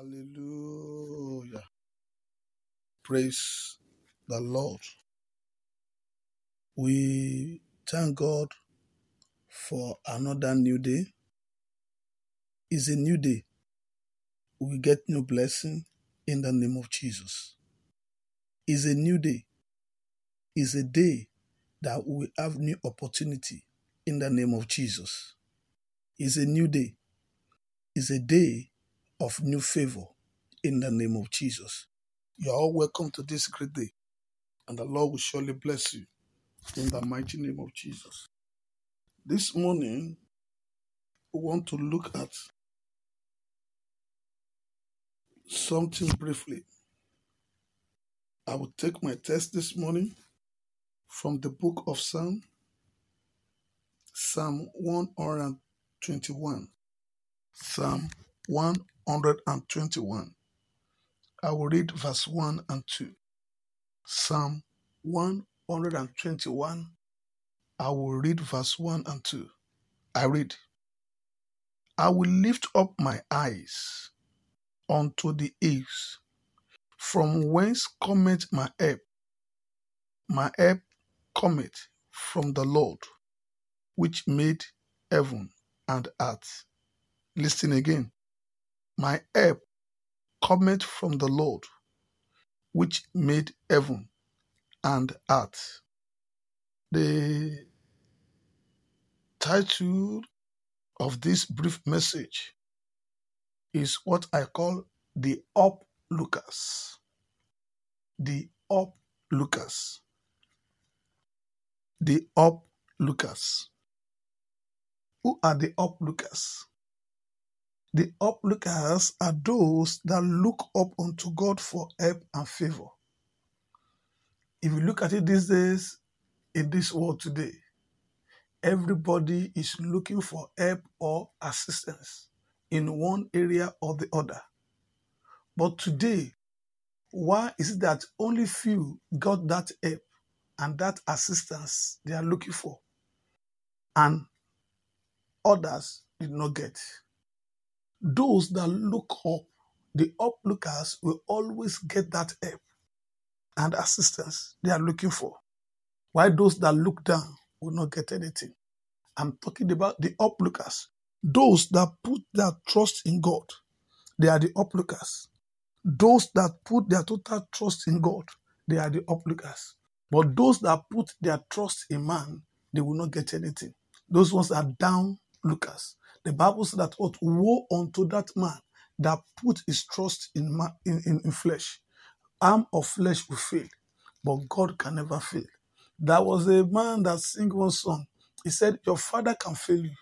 Hallelujah. Praise the Lord. We thank God for another new day. It's a new day. We get new blessing in the name of Jesus. It's a new day. It's a day that we have new opportunity in the name of Jesus. It's a new day. It's a day of new favor in the name of Jesus. You are all welcome to this great day, and the Lord will surely bless you in the mighty name of Jesus. This morning, we want to look at something briefly. I will take my text this morning from the book of Psalm, Psalm 121. Psalm 121. I will read verse 1 and 2. Psalm 121. I will read verse 1 and 2. I read, I will lift up my eyes unto the hills, from whence cometh my help. My help cometh from the Lord, which made heaven and earth. Listen again. My help cometh from the Lord, which made heaven and earth. The title of this brief message is what I call the uplookers. The uplookers. The uplookers. Who are the uplookers? The uplookers are those that look up unto God for help and favor. If you look at it these days, in this world today, everybody is looking for help or assistance in one area or the other. But today, why is it that only few got that help and that assistance they are looking for, and others did not get? Those that look up, the uplookers will always get that help and assistance they are looking for. While those that look down will not get anything. I'm talking about the uplookers. Those that put their trust in God, they are the uplookers. Those that put their total trust in God, they are the uplookers. But those that put their trust in man, they will not get anything. Those ones are downlookers. The Bible says that woe unto that man that put his trust in, man, in, in, flesh. Arm of flesh will fail, but God can never fail. There was a man that sang one song. He said, Your father can fail you,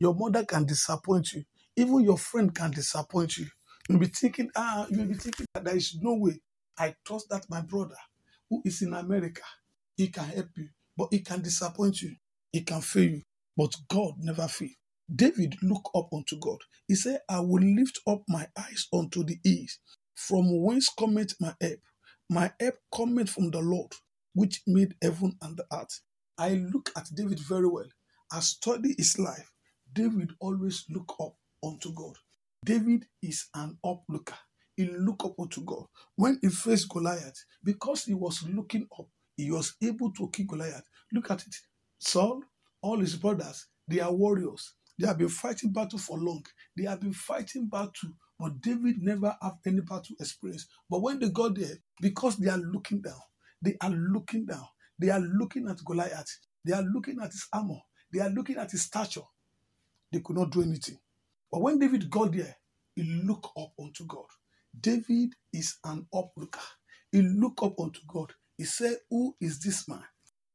your mother can disappoint you, even your friend can disappoint you. You'll be thinking, ah, you'll be thinking that there is no way. I trust that my brother who is in America, he can help you, but he can disappoint you, he can fail you. But God never fails. David looked up unto God. He said, I will lift up my eyes unto the east, from whence cometh my help. My help cometh from the Lord, which made heaven and the earth. I look at David very well. I study his life. David always look up unto God. David is an uplooker. He look up unto God. When he faced Goliath, because he was looking up, he was able to kill Goliath. Look at it. Saul, all his brothers, they are warriors. They have been fighting battle for long. They have been fighting battle, but David never have any battle experience. But when they got there, because they are looking down, they are looking down. They are looking at Goliath. They are looking at his armor. They are looking at his stature. They could not do anything. But when David got there, he looked up unto God. David is an uplooker. He looked up unto God. He said, Who is this man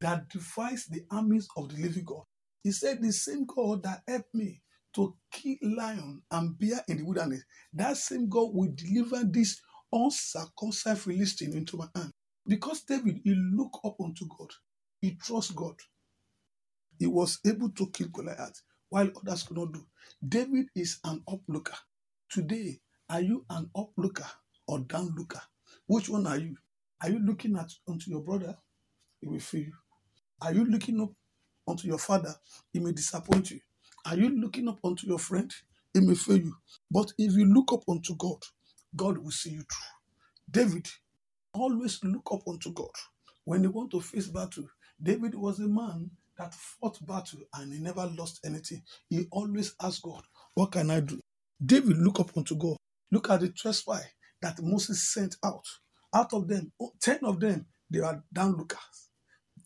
that defies the armies of the living God? He said, The same God that helped me to kill lion and bear in the wilderness, that same God will deliver this uncircumcised Philistine into my hand. Because David, he looked up unto God. He trusts God. He was able to kill Goliath while others could not do. David is an uplooker. Today, are you an uplooker or downlooker? Which one are you? Are you looking at unto your brother? He will fail you. Are you looking up unto your father? He may disappoint you. Are you looking up unto your friend? He may fail you. But if you look up unto God, God will see you through. David always look up unto God. When he want to face battle, David was a man that fought battle and he never lost anything. He always asked God, What can I do? David look up unto God. Look at the 12 spies that Moses sent out. Out of them, 10 of them, they are downlookers.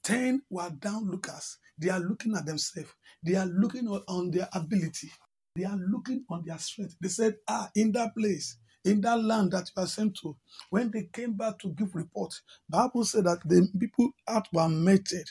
10 were downlookers. They are looking at themselves. They are looking on their ability. They are looking on their strength. They said, Ah, in that place, in that land that you are sent to, when they came back to give report, Bible said that the people out were melted.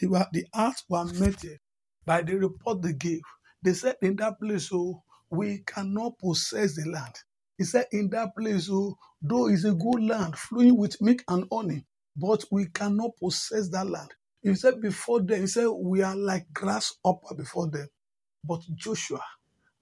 They were, the hearts were melted by the report they gave. They said, In that place, oh, we cannot possess the land. He said, In that place, oh, though it's a good land flowing with milk and honey, but we cannot possess that land. He said, Before them, he said, We are like grasshopper before them. But Joshua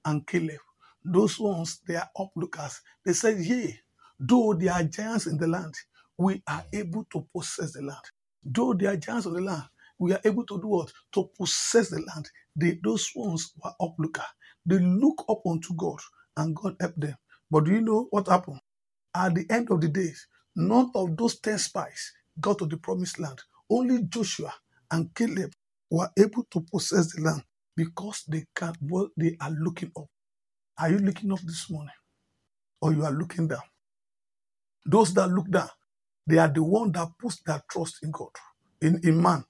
and Caleb, those ones, they are uplookers. They said, Yea, though there are giants in the land, we are able to possess the land. Though there are giants in the land, we are able to do what? To possess the land. They, those ones were uplooker. They look up unto God and God helped them. But do you know what happened? At the end of the days, none of those 10 spies got to the promised land. Only Joshua and Caleb were able to possess the land because they can well, they are looking up. Are you looking up this morning? Or you are looking down? Those that look down, they are the one that puts their trust in God, in, in man.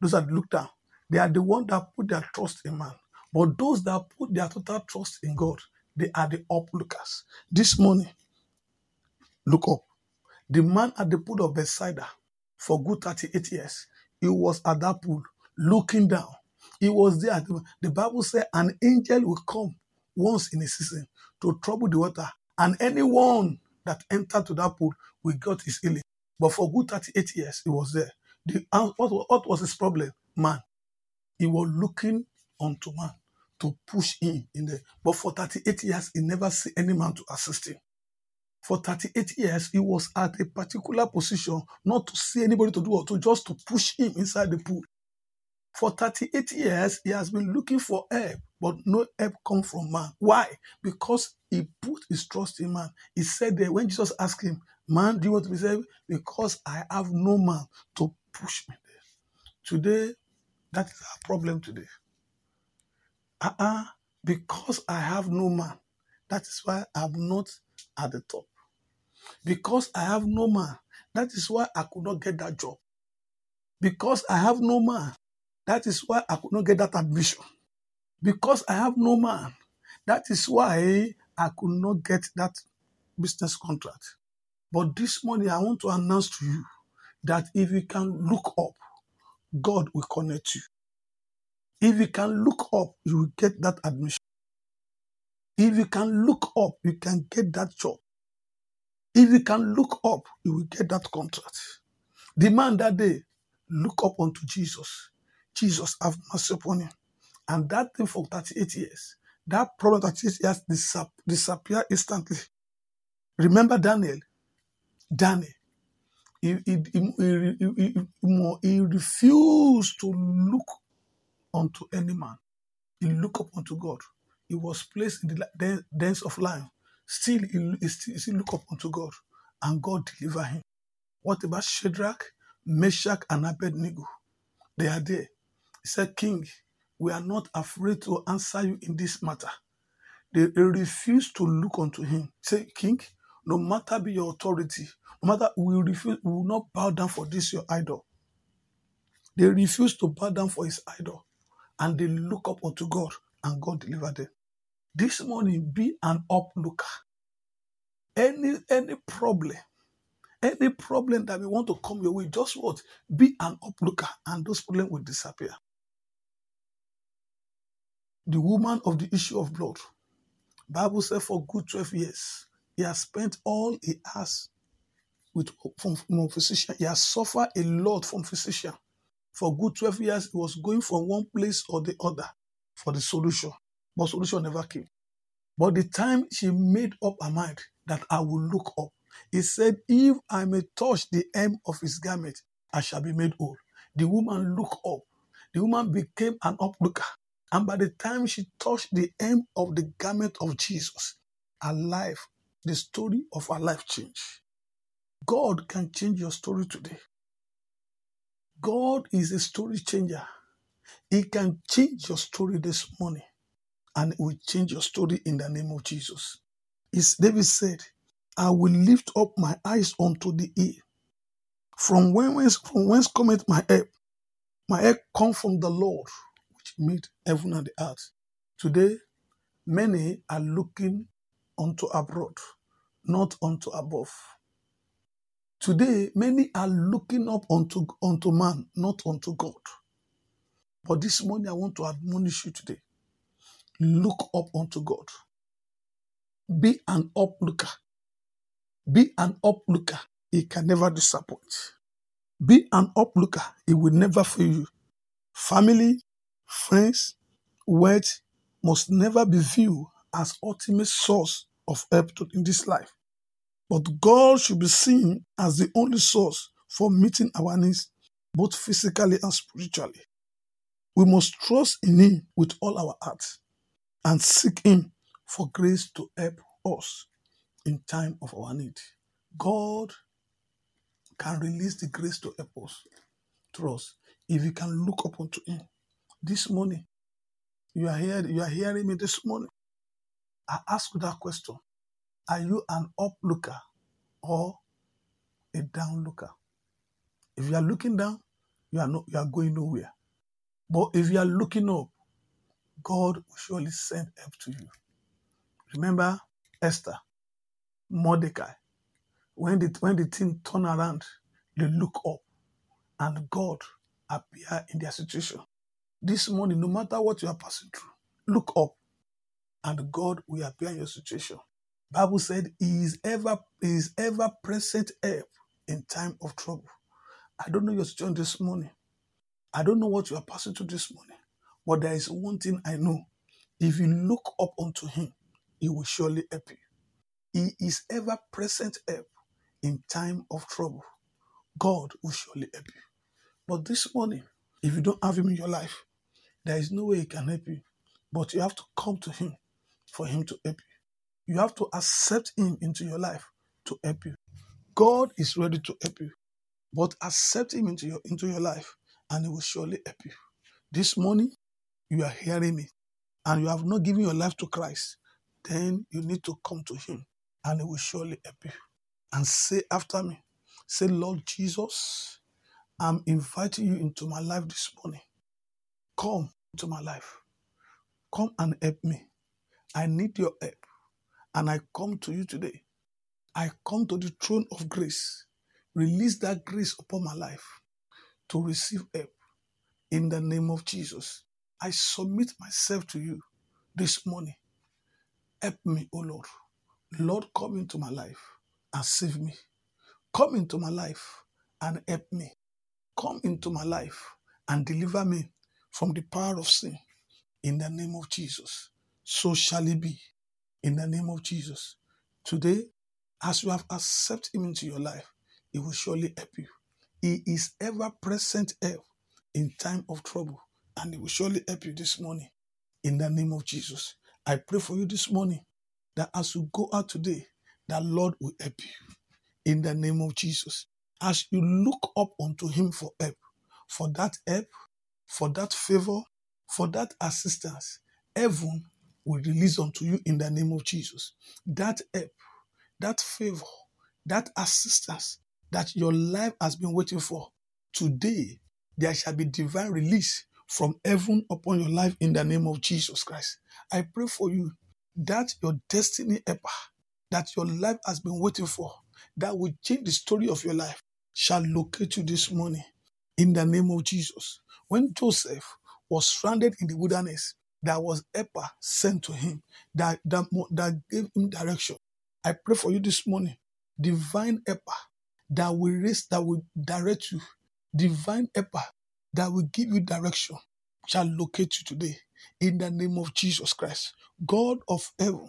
Those that look down, they are the one that put their trust in man. But those that put their total trust in God, they are the uplookers. This morning, look up. The man at the pool of Bethsaida for good 38 years, he was at that pool looking down. He was there. The Bible said an angel will come once in a season to trouble the water, and anyone that entered to that pool will get his healing. But for good 38 years, he was there. The, what, what was his problem? Man. He was looking unto man to push him in there. But for 38 years, he never see any man to assist him. For 38 years, he was at a particular position, not to see anybody to do or to just to push him inside the pool. For 38 years, he has been looking for help, but no help come from man. Why? Because he put his trust in man. He said that when Jesus asked him, Man, do you want to be saved? Because I have no man to push me there. Today, that is our problem today. Uh-uh, because I have no man. That is why I'm not at the top. Because I have no man. That is why I could not get that job. Because I have no man. That is why I could not get that admission. Because I have no man. That is why I could not get that business contract. But this morning, I want to announce to you that if you can look up, God will connect you. If you can look up, you will get that admission. If you can look up, you can get that job. If you can look up, you will get that contract. The man that day, look up unto Jesus. Jesus have mercy upon him. And that thing for 38 years, that problem 38 years disap- disappear instantly. Remember Daniel? Daniel. He, he, he, he, refused to look unto any man. He looked up unto God. He was placed in the dens of lions. Still, he, still, still look up unto God, and God deliver him. What about Shadrach, Meshach, and Abednego? They are there. He said, King, we are not afraid to answer you in this matter. They, refuse to look unto him. Say, King, no matter be your authority, no matter we refuse, we will not bow down for this your idol. They refuse to bow down for his idol and they look up unto God and God delivered them. This morning, be an uplooker. Any any problem, any problem that we want to come your way, just what? Be an uplooker, and those problems will disappear. The woman of the issue of blood, Bible said for good 12 years, he has spent all he has with from, from physician. He has suffered a lot from physician. For good 12 years, he was going from one place or the other for the solution. But solution never came. But the time she made up her mind that I will look up, he said, If I may touch the hem of his garment, I shall be made whole. The woman looked up. The woman became an uplooker. And by the time she touched the hem of the garment of Jesus, her life the story of our life change. God can change your story today. God is a story changer. He can change your story this morning and it will change your story in the name of Jesus. It's David said, I will lift up my eyes unto the hill. From whence, from whence cometh my help? My help come from the Lord, which made heaven and the earth. Today, many are looking unto abroad, not unto above. Today, many are looking up unto, unto man, not unto God. But this morning, I want to admonish you today. Look up unto God. Be an uplooker. Be an uplooker. He can never disappoint. Be an uplooker. He will never fail you. Family, friends, wealth must never be viewed as ultimate source of help in this life. But God should be seen as the only source for meeting our needs, both physically and spiritually. We must trust in Him with all our hearts and seek Him for grace to help us in time of our need. God can release the grace to help us to us if we can look up unto Him. This morning, you are here, you are hearing me this morning. I ask you that question. Are you an uplooker or a downlooker? If you are looking down, you are not you are going nowhere. But if you are looking up, God will surely send help to you. Remember Esther, Mordecai. When the when the thing turn around, they look up and God appear in their situation. This morning, no matter what you are passing through, look up and God will appear in your situation. Bible said he is ever he is ever present help in time of trouble. I don't know your situation this morning. I don't know what you are passing through this morning. But there is one thing I know. If you look up unto him, he will surely help you. He is ever present help in time of trouble. God will surely help you. But this morning, if you don't have him in your life, there is no way he can help you. But you have to come to him for him to help you. You have to accept him into your life to help you. God is ready to help you. But accept him into your into your life and he will surely help you. This morning, you are hearing me and you have not given your life to Christ, then you need to come to Him and He will surely help you. And say after me, say, Lord Jesus, I'm inviting you into my life this morning. Come into my life. Come and help me. I need your help. And I come to you today. I come to the throne of grace. Release that grace upon my life to receive help in the name of Jesus. I submit myself to you this morning. Help me, O Lord. Lord, come into my life and save me. Come into my life and help me. Come into my life and deliver me from the power of sin. In the name of Jesus. So shall it be. In the name of Jesus. Today, as you have accepted him into your life, he will surely help you. He is ever present help in time of trouble and He will surely help you this morning in the name of Jesus. I pray for you this morning that as you go out today, that Lord will help you in the name of Jesus. As you look up unto Him for help, for that help, for that favor, for that assistance, heaven will release unto you in the name of Jesus. That help, that favor, that assistance that your life has been waiting for, today there shall be divine release from heaven upon your life in the name of Jesus Christ. I pray for you that your destiny ever, that your life has been waiting for, that will change the story of your life, shall locate you this morning in the name of Jesus. When Joseph was stranded in the wilderness, there was Epa sent to him that, that, that gave him direction. I pray for you this morning, divine Epa that will raise, that will direct you, divine Epa that will give you direction shall locate you today in the name of Jesus Christ. God of heaven,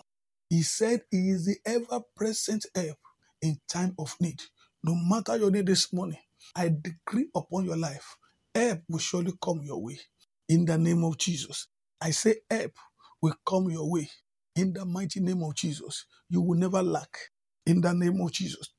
He said He is the ever present help in time of need. No matter your need this morning, I decree upon your life, help will surely come your way in the name of Jesus. I say help will come your way In the mighty name of Jesus, you will never lack. In the name of Jesus,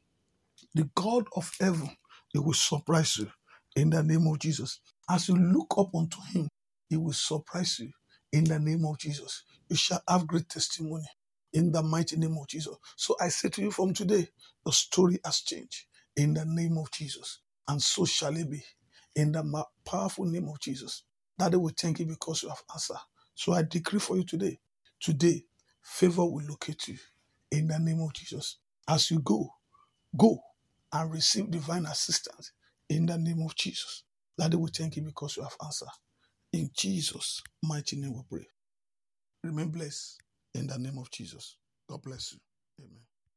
the God of heaven, He will surprise you. In the name of Jesus, as you look up unto Him, He will surprise you. In the name of Jesus, you shall have great testimony. In the mighty name of Jesus. So I say to you from today, the story has changed. In the name of Jesus. And so shall it be. In the powerful name of Jesus. Daddy will thank you because you have answered. So I decree for you today. Today, favor will locate you. In the name of Jesus. As you go, go and receive divine assistance. In the name of Jesus. Daddy will thank you because you have answered. In Jesus' mighty name we pray. Remain blessed in the name of Jesus. God bless you. Amen.